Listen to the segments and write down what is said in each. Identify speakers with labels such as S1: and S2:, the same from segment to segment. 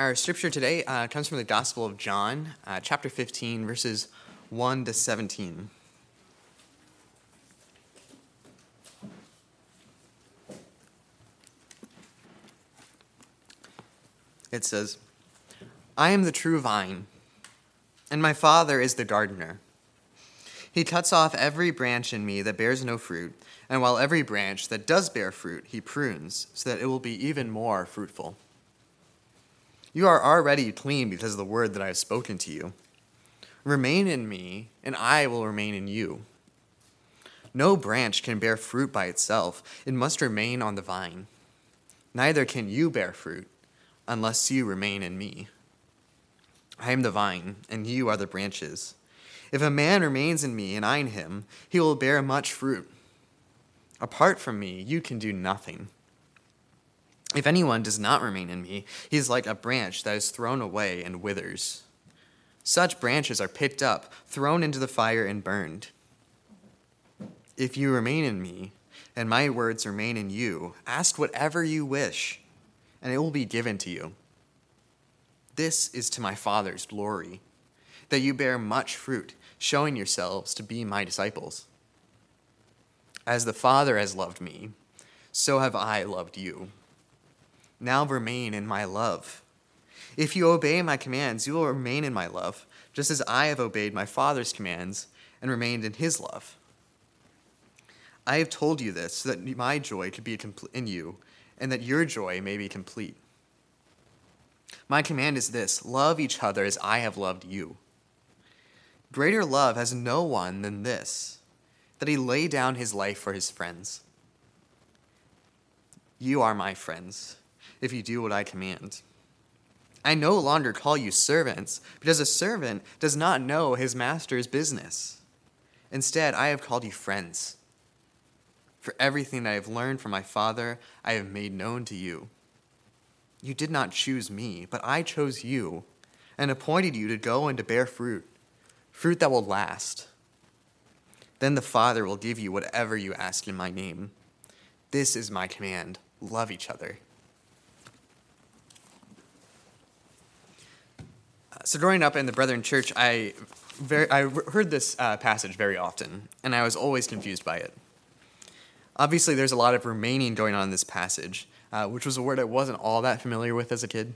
S1: Our scripture today uh, comes from the Gospel of John, uh, chapter 15, verses 1 to 17. It says, I am the true vine, and my Father is the gardener. He cuts off every branch in me that bears no fruit, and while every branch that does bear fruit, he prunes, so that it will be even more fruitful. You are already clean because of the word that I have spoken to you. Remain in me, and I will remain in you. No branch can bear fruit by itself, it must remain on the vine. Neither can you bear fruit unless you remain in me. I am the vine, and you are the branches. If a man remains in me and I in him, he will bear much fruit. Apart from me, you can do nothing. If anyone does not remain in me, he is like a branch that is thrown away and withers. Such branches are picked up, thrown into the fire, and burned. If you remain in me, and my words remain in you, ask whatever you wish, and it will be given to you. This is to my Father's glory, that you bear much fruit, showing yourselves to be my disciples. As the Father has loved me, so have I loved you now remain in my love. If you obey my commands, you will remain in my love, just as I have obeyed my Father's commands and remained in his love. I have told you this so that my joy could be complete in you and that your joy may be complete. My command is this love each other as I have loved you. Greater love has no one than this that he lay down his life for his friends. You are my friends if you do what I command. I no longer call you servants, because a servant does not know his master's business. Instead, I have called you friends. For everything that I have learned from my Father, I have made known to you. You did not choose me, but I chose you and appointed you to go and to bear fruit, fruit that will last. Then the Father will give you whatever you ask in my name. This is my command love each other. So growing up in the Brethren Church, I very I heard this uh, passage very often, and I was always confused by it. Obviously, there's a lot of remaining going on in this passage, uh, which was a word I wasn't all that familiar with as a kid.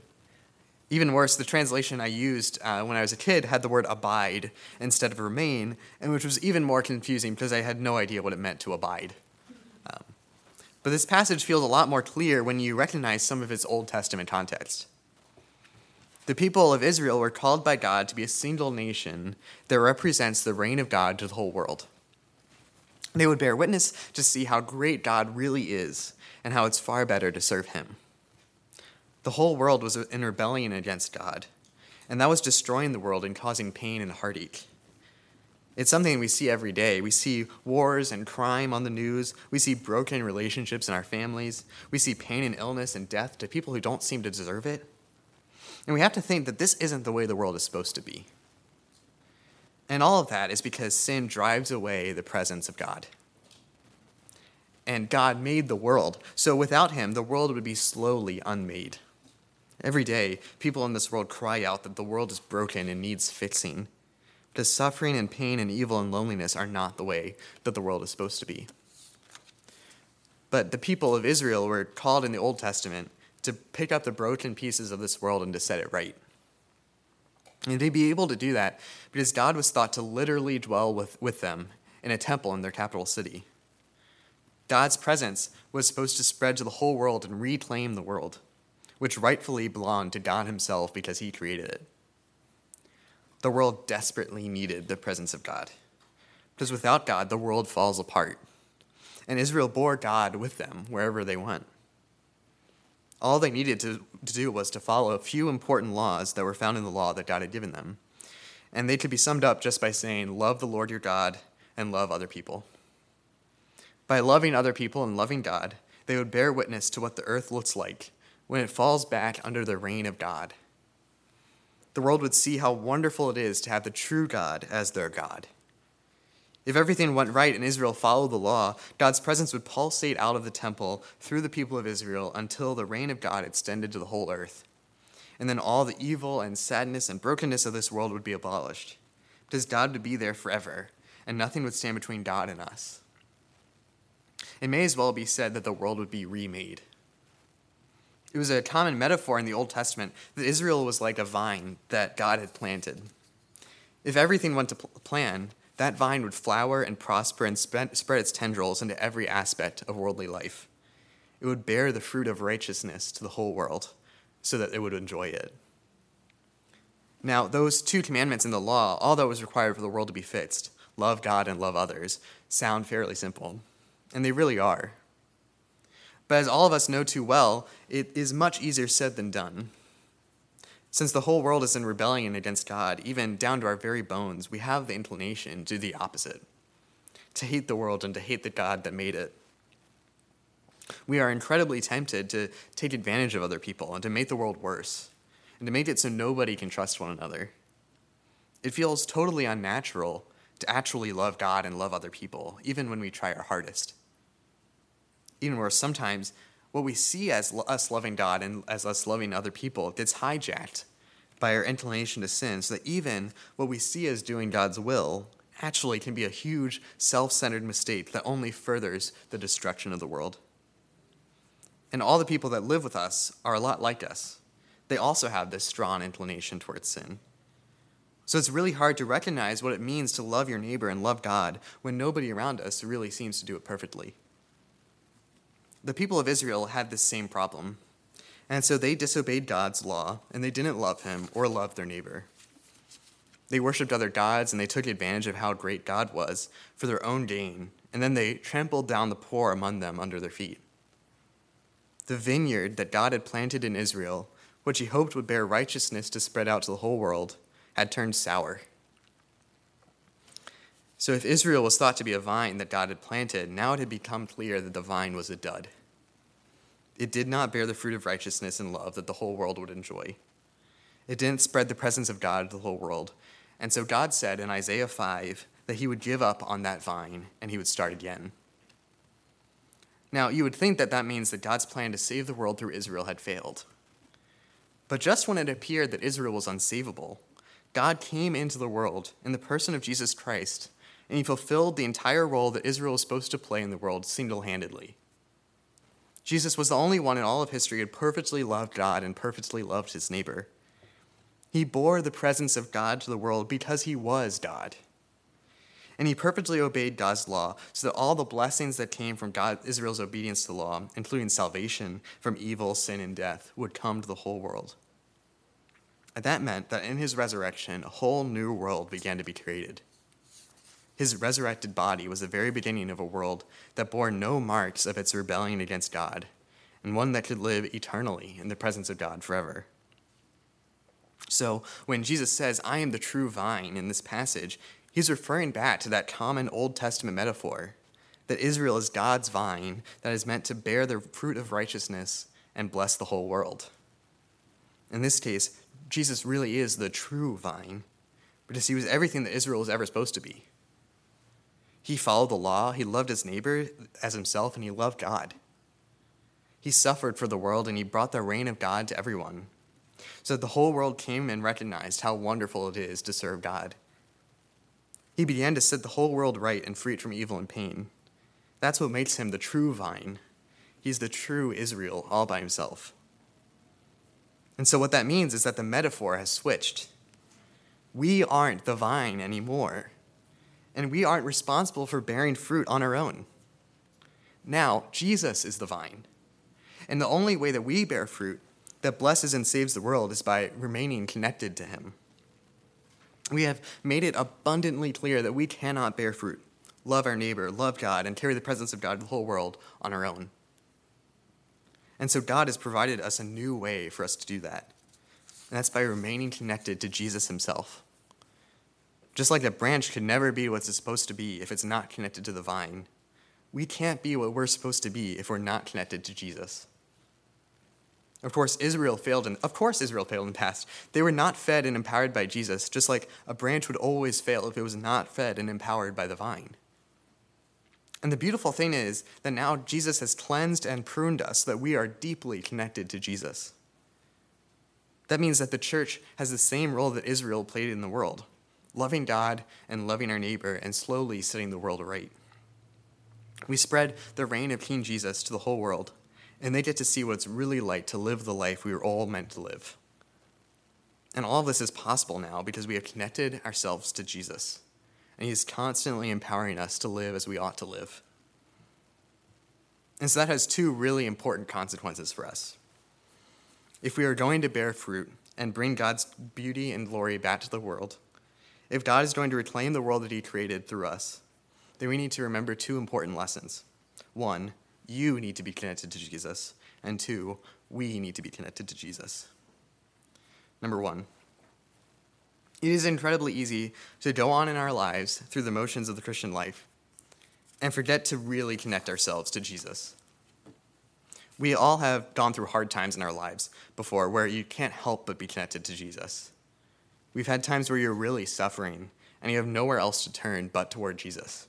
S1: Even worse, the translation I used uh, when I was a kid had the word abide instead of remain, and which was even more confusing because I had no idea what it meant to abide. Um, but this passage feels a lot more clear when you recognize some of its Old Testament context. The people of Israel were called by God to be a single nation that represents the reign of God to the whole world. They would bear witness to see how great God really is and how it's far better to serve Him. The whole world was in rebellion against God, and that was destroying the world and causing pain and heartache. It's something we see every day. We see wars and crime on the news. We see broken relationships in our families. We see pain and illness and death to people who don't seem to deserve it. And we have to think that this isn't the way the world is supposed to be. And all of that is because sin drives away the presence of God. And God made the world, so without Him, the world would be slowly unmade. Every day, people in this world cry out that the world is broken and needs fixing. Because suffering and pain and evil and loneliness are not the way that the world is supposed to be. But the people of Israel were called in the Old Testament to pick up the broken pieces of this world and to set it right. And they'd be able to do that because God was thought to literally dwell with, with them in a temple in their capital city. God's presence was supposed to spread to the whole world and reclaim the world, which rightfully belonged to God Himself because He created it. The world desperately needed the presence of God, because without God, the world falls apart. And Israel bore God with them wherever they went. All they needed to, to do was to follow a few important laws that were found in the law that God had given them. And they could be summed up just by saying, Love the Lord your God and love other people. By loving other people and loving God, they would bear witness to what the earth looks like when it falls back under the reign of God. The world would see how wonderful it is to have the true God as their God. If everything went right and Israel followed the law, God's presence would pulsate out of the temple through the people of Israel until the reign of God extended to the whole earth. and then all the evil and sadness and brokenness of this world would be abolished. Because God would be there forever, and nothing would stand between God and us. It may as well be said that the world would be remade. It was a common metaphor in the Old Testament that Israel was like a vine that God had planted. If everything went to plan, that vine would flower and prosper and spread its tendrils into every aspect of worldly life. It would bear the fruit of righteousness to the whole world so that it would enjoy it. Now, those two commandments in the law, all that was required for the world to be fixed love God and love others sound fairly simple. And they really are. But as all of us know too well, it is much easier said than done. Since the whole world is in rebellion against God, even down to our very bones, we have the inclination to do the opposite to hate the world and to hate the God that made it. We are incredibly tempted to take advantage of other people and to make the world worse, and to make it so nobody can trust one another. It feels totally unnatural to actually love God and love other people, even when we try our hardest. Even worse, sometimes what we see as us loving God and as us loving other people gets hijacked by our inclination to sin, so that even what we see as doing God's will actually can be a huge self centered mistake that only furthers the destruction of the world. And all the people that live with us are a lot like us. They also have this strong inclination towards sin. So it's really hard to recognize what it means to love your neighbor and love God when nobody around us really seems to do it perfectly the people of Israel had this same problem. And so they disobeyed God's law, and they didn't love him or love their neighbor. They worshiped other gods, and they took advantage of how great God was for their own gain, and then they trampled down the poor among them under their feet. The vineyard that God had planted in Israel, which he hoped would bear righteousness to spread out to the whole world, had turned sour. So, if Israel was thought to be a vine that God had planted, now it had become clear that the vine was a dud. It did not bear the fruit of righteousness and love that the whole world would enjoy. It didn't spread the presence of God to the whole world. And so God said in Isaiah 5 that he would give up on that vine and he would start again. Now, you would think that that means that God's plan to save the world through Israel had failed. But just when it appeared that Israel was unsavable, God came into the world in the person of Jesus Christ and he fulfilled the entire role that Israel was supposed to play in the world single handedly. Jesus was the only one in all of history who perfectly loved God and perfectly loved his neighbor. He bore the presence of God to the world because he was God. And he perfectly obeyed God's law so that all the blessings that came from God, Israel's obedience to the law, including salvation from evil, sin, and death, would come to the whole world. And that meant that in his resurrection, a whole new world began to be created. His resurrected body was the very beginning of a world that bore no marks of its rebellion against God, and one that could live eternally in the presence of God forever. So, when Jesus says, I am the true vine in this passage, he's referring back to that common Old Testament metaphor that Israel is God's vine that is meant to bear the fruit of righteousness and bless the whole world. In this case, Jesus really is the true vine because he was everything that Israel was ever supposed to be. He followed the law, he loved his neighbor as himself, and he loved God. He suffered for the world, and he brought the reign of God to everyone, so the whole world came and recognized how wonderful it is to serve God. He began to set the whole world right and free it from evil and pain. That's what makes him the true vine. He's the true Israel all by himself. And so, what that means is that the metaphor has switched. We aren't the vine anymore and we aren't responsible for bearing fruit on our own. Now, Jesus is the vine. And the only way that we bear fruit that blesses and saves the world is by remaining connected to Him. We have made it abundantly clear that we cannot bear fruit, love our neighbor, love God, and carry the presence of God to the whole world on our own. And so God has provided us a new way for us to do that. And that's by remaining connected to Jesus Himself. Just like a branch could never be what it's supposed to be if it's not connected to the vine, we can't be what we're supposed to be if we're not connected to Jesus. Of course, Israel failed and of course Israel failed in the past. They were not fed and empowered by Jesus, just like a branch would always fail if it was not fed and empowered by the vine. And the beautiful thing is that now Jesus has cleansed and pruned us so that we are deeply connected to Jesus. That means that the church has the same role that Israel played in the world loving God and loving our neighbor and slowly setting the world right. We spread the reign of King Jesus to the whole world, and they get to see what it's really like to live the life we were all meant to live. And all of this is possible now because we have connected ourselves to Jesus, and He is constantly empowering us to live as we ought to live. And so that has two really important consequences for us. If we are going to bear fruit and bring God's beauty and glory back to the world, if God is going to reclaim the world that He created through us, then we need to remember two important lessons. One, you need to be connected to Jesus, and two, we need to be connected to Jesus. Number one, it is incredibly easy to go on in our lives through the motions of the Christian life and forget to really connect ourselves to Jesus. We all have gone through hard times in our lives before where you can't help but be connected to Jesus. We've had times where you're really suffering and you have nowhere else to turn but toward Jesus.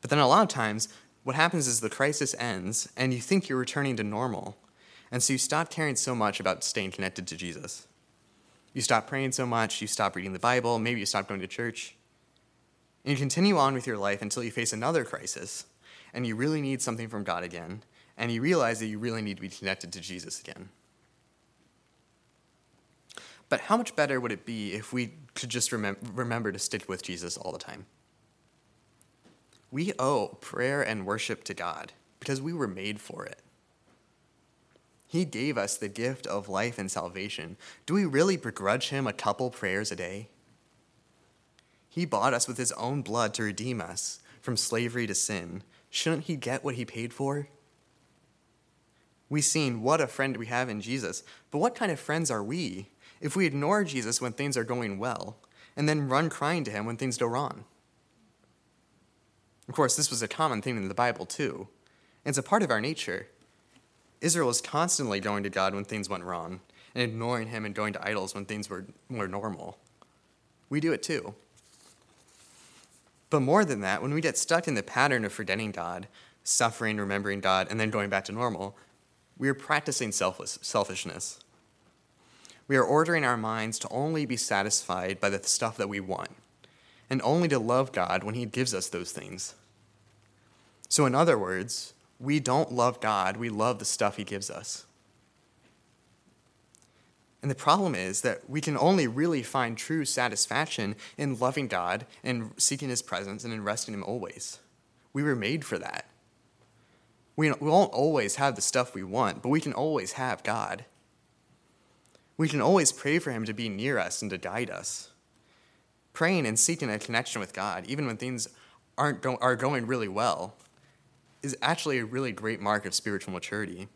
S1: But then a lot of times, what happens is the crisis ends and you think you're returning to normal. And so you stop caring so much about staying connected to Jesus. You stop praying so much, you stop reading the Bible, maybe you stop going to church. And you continue on with your life until you face another crisis and you really need something from God again, and you realize that you really need to be connected to Jesus again. But how much better would it be if we could just remem- remember to stick with Jesus all the time? We owe prayer and worship to God because we were made for it. He gave us the gift of life and salvation. Do we really begrudge Him a couple prayers a day? He bought us with His own blood to redeem us from slavery to sin. Shouldn't He get what He paid for? We've seen what a friend we have in Jesus, but what kind of friends are we if we ignore Jesus when things are going well and then run crying to Him when things go wrong? Of course, this was a common thing in the Bible, too. It's a part of our nature. Israel was constantly going to God when things went wrong and ignoring Him and going to idols when things were more normal. We do it too. But more than that, when we get stuck in the pattern of forgetting God, suffering, remembering God, and then going back to normal, we are practicing selfless, selfishness. We are ordering our minds to only be satisfied by the stuff that we want, and only to love God when He gives us those things. So, in other words, we don't love God, we love the stuff He gives us. And the problem is that we can only really find true satisfaction in loving God and seeking His presence and in resting Him always. We were made for that. We won't always have the stuff we want, but we can always have God. We can always pray for Him to be near us and to guide us. Praying and seeking a connection with God, even when things aren't go- are going really well, is actually a really great mark of spiritual maturity.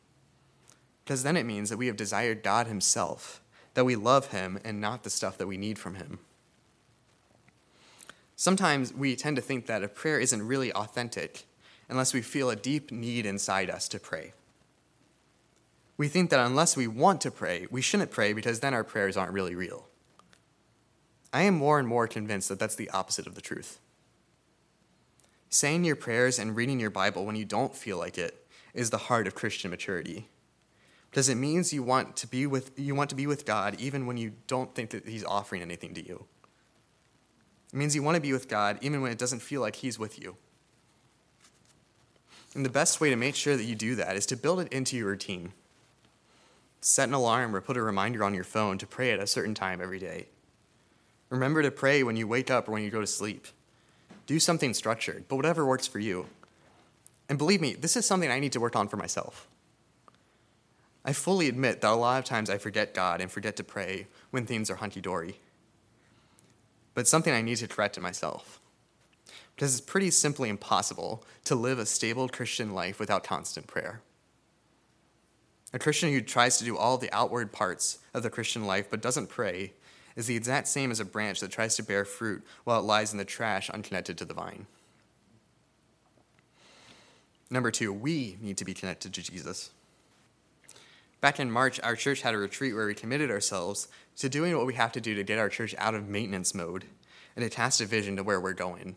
S1: Because then it means that we have desired God Himself, that we love Him and not the stuff that we need from Him. Sometimes we tend to think that a prayer isn't really authentic unless we feel a deep need inside us to pray. We think that unless we want to pray, we shouldn't pray because then our prayers aren't really real. I am more and more convinced that that's the opposite of the truth. Saying your prayers and reading your Bible when you don't feel like it is the heart of Christian maturity. Because it means you want to be with you want to be with God even when you don't think that he's offering anything to you. It means you want to be with God even when it doesn't feel like he's with you. And the best way to make sure that you do that is to build it into your routine. Set an alarm or put a reminder on your phone to pray at a certain time every day. Remember to pray when you wake up or when you go to sleep. Do something structured, but whatever works for you. And believe me, this is something I need to work on for myself. I fully admit that a lot of times I forget God and forget to pray when things are hunky dory. But it's something I need to correct in myself. Because it's pretty simply impossible to live a stable Christian life without constant prayer. A Christian who tries to do all the outward parts of the Christian life but doesn't pray is the exact same as a branch that tries to bear fruit while it lies in the trash unconnected to the vine. Number two, we need to be connected to Jesus. Back in March, our church had a retreat where we committed ourselves to doing what we have to do to get our church out of maintenance mode and cast a vision to where we're going.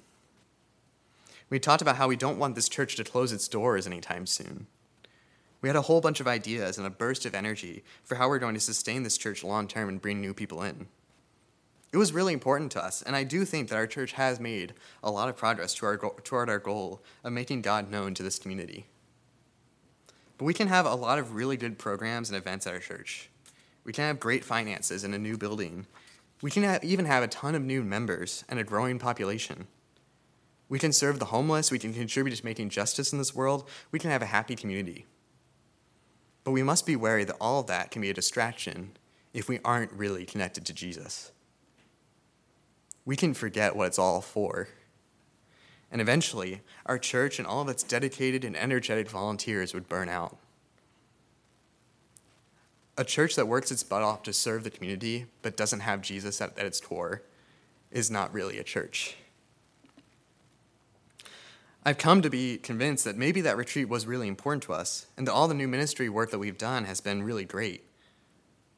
S1: We talked about how we don't want this church to close its doors anytime soon. We had a whole bunch of ideas and a burst of energy for how we're going to sustain this church long term and bring new people in. It was really important to us, and I do think that our church has made a lot of progress toward our, toward our goal of making God known to this community. But we can have a lot of really good programs and events at our church. We can have great finances and a new building. We can have, even have a ton of new members and a growing population. We can serve the homeless. We can contribute to making justice in this world. We can have a happy community. But we must be wary that all of that can be a distraction if we aren't really connected to Jesus. We can forget what it's all for. And eventually, our church and all of its dedicated and energetic volunteers would burn out. A church that works its butt off to serve the community but doesn't have Jesus at, at its core is not really a church. I've come to be convinced that maybe that retreat was really important to us, and that all the new ministry work that we've done has been really great.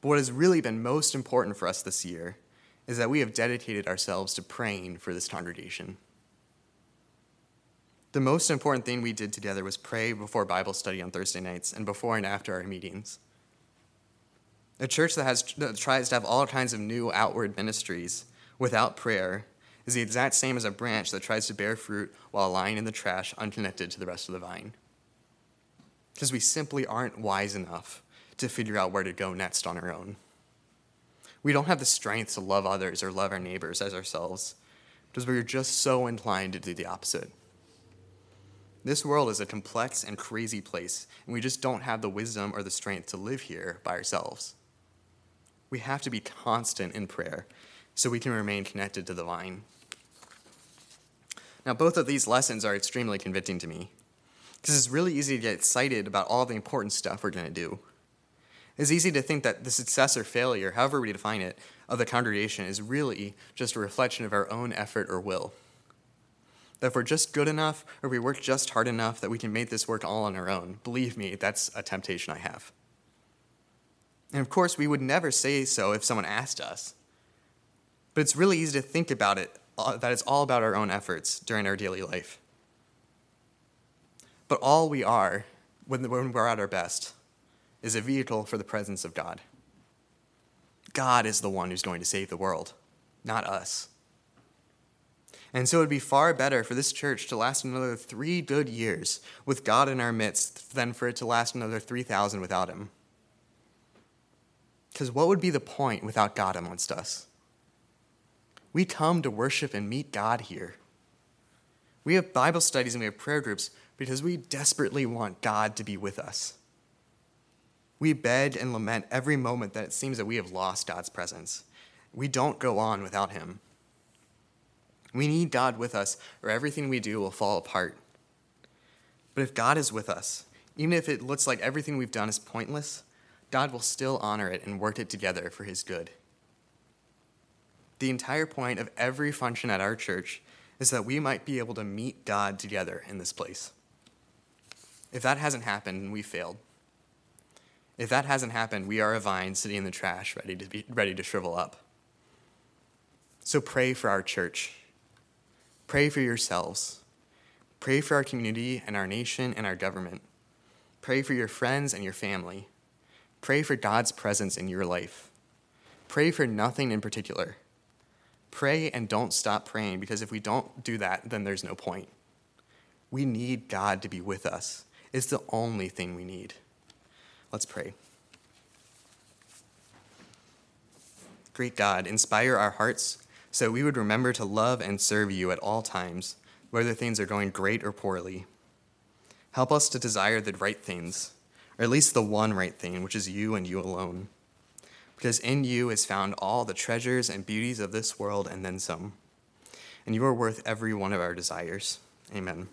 S1: But what has really been most important for us this year is that we have dedicated ourselves to praying for this congregation. The most important thing we did together was pray before Bible study on Thursday nights and before and after our meetings. A church that, has, that tries to have all kinds of new outward ministries without prayer is the exact same as a branch that tries to bear fruit while lying in the trash unconnected to the rest of the vine. Because we simply aren't wise enough to figure out where to go next on our own. We don't have the strength to love others or love our neighbors as ourselves because we're just so inclined to do the opposite. This world is a complex and crazy place, and we just don't have the wisdom or the strength to live here by ourselves. We have to be constant in prayer so we can remain connected to the vine. Now, both of these lessons are extremely convicting to me because it's really easy to get excited about all the important stuff we're going to do. It's easy to think that the success or failure, however we define it, of the congregation is really just a reflection of our own effort or will. That if we're just good enough or we work just hard enough that we can make this work all on our own, believe me, that's a temptation I have. And of course, we would never say so if someone asked us. But it's really easy to think about it that it's all about our own efforts during our daily life. But all we are, when we're at our best, is a vehicle for the presence of God. God is the one who's going to save the world, not us. And so it would be far better for this church to last another three good years with God in our midst than for it to last another 3,000 without Him. Because what would be the point without God amongst us? We come to worship and meet God here. We have Bible studies and we have prayer groups because we desperately want God to be with us. We beg and lament every moment that it seems that we have lost God's presence. We don't go on without Him. We need God with us, or everything we do will fall apart. But if God is with us, even if it looks like everything we've done is pointless, God will still honor it and work it together for His good. The entire point of every function at our church is that we might be able to meet God together in this place. If that hasn't happened, we failed. If that hasn't happened, we are a vine sitting in the trash ready to be ready to shrivel up. So pray for our church. Pray for yourselves. Pray for our community and our nation and our government. Pray for your friends and your family. Pray for God's presence in your life. Pray for nothing in particular. Pray and don't stop praying because if we don't do that, then there's no point. We need God to be with us. It's the only thing we need. Let's pray. Great God, inspire our hearts so we would remember to love and serve you at all times, whether things are going great or poorly. Help us to desire the right things, or at least the one right thing, which is you and you alone because in you is found all the treasures and beauties of this world and then some. And you are worth every one of our desires. Amen.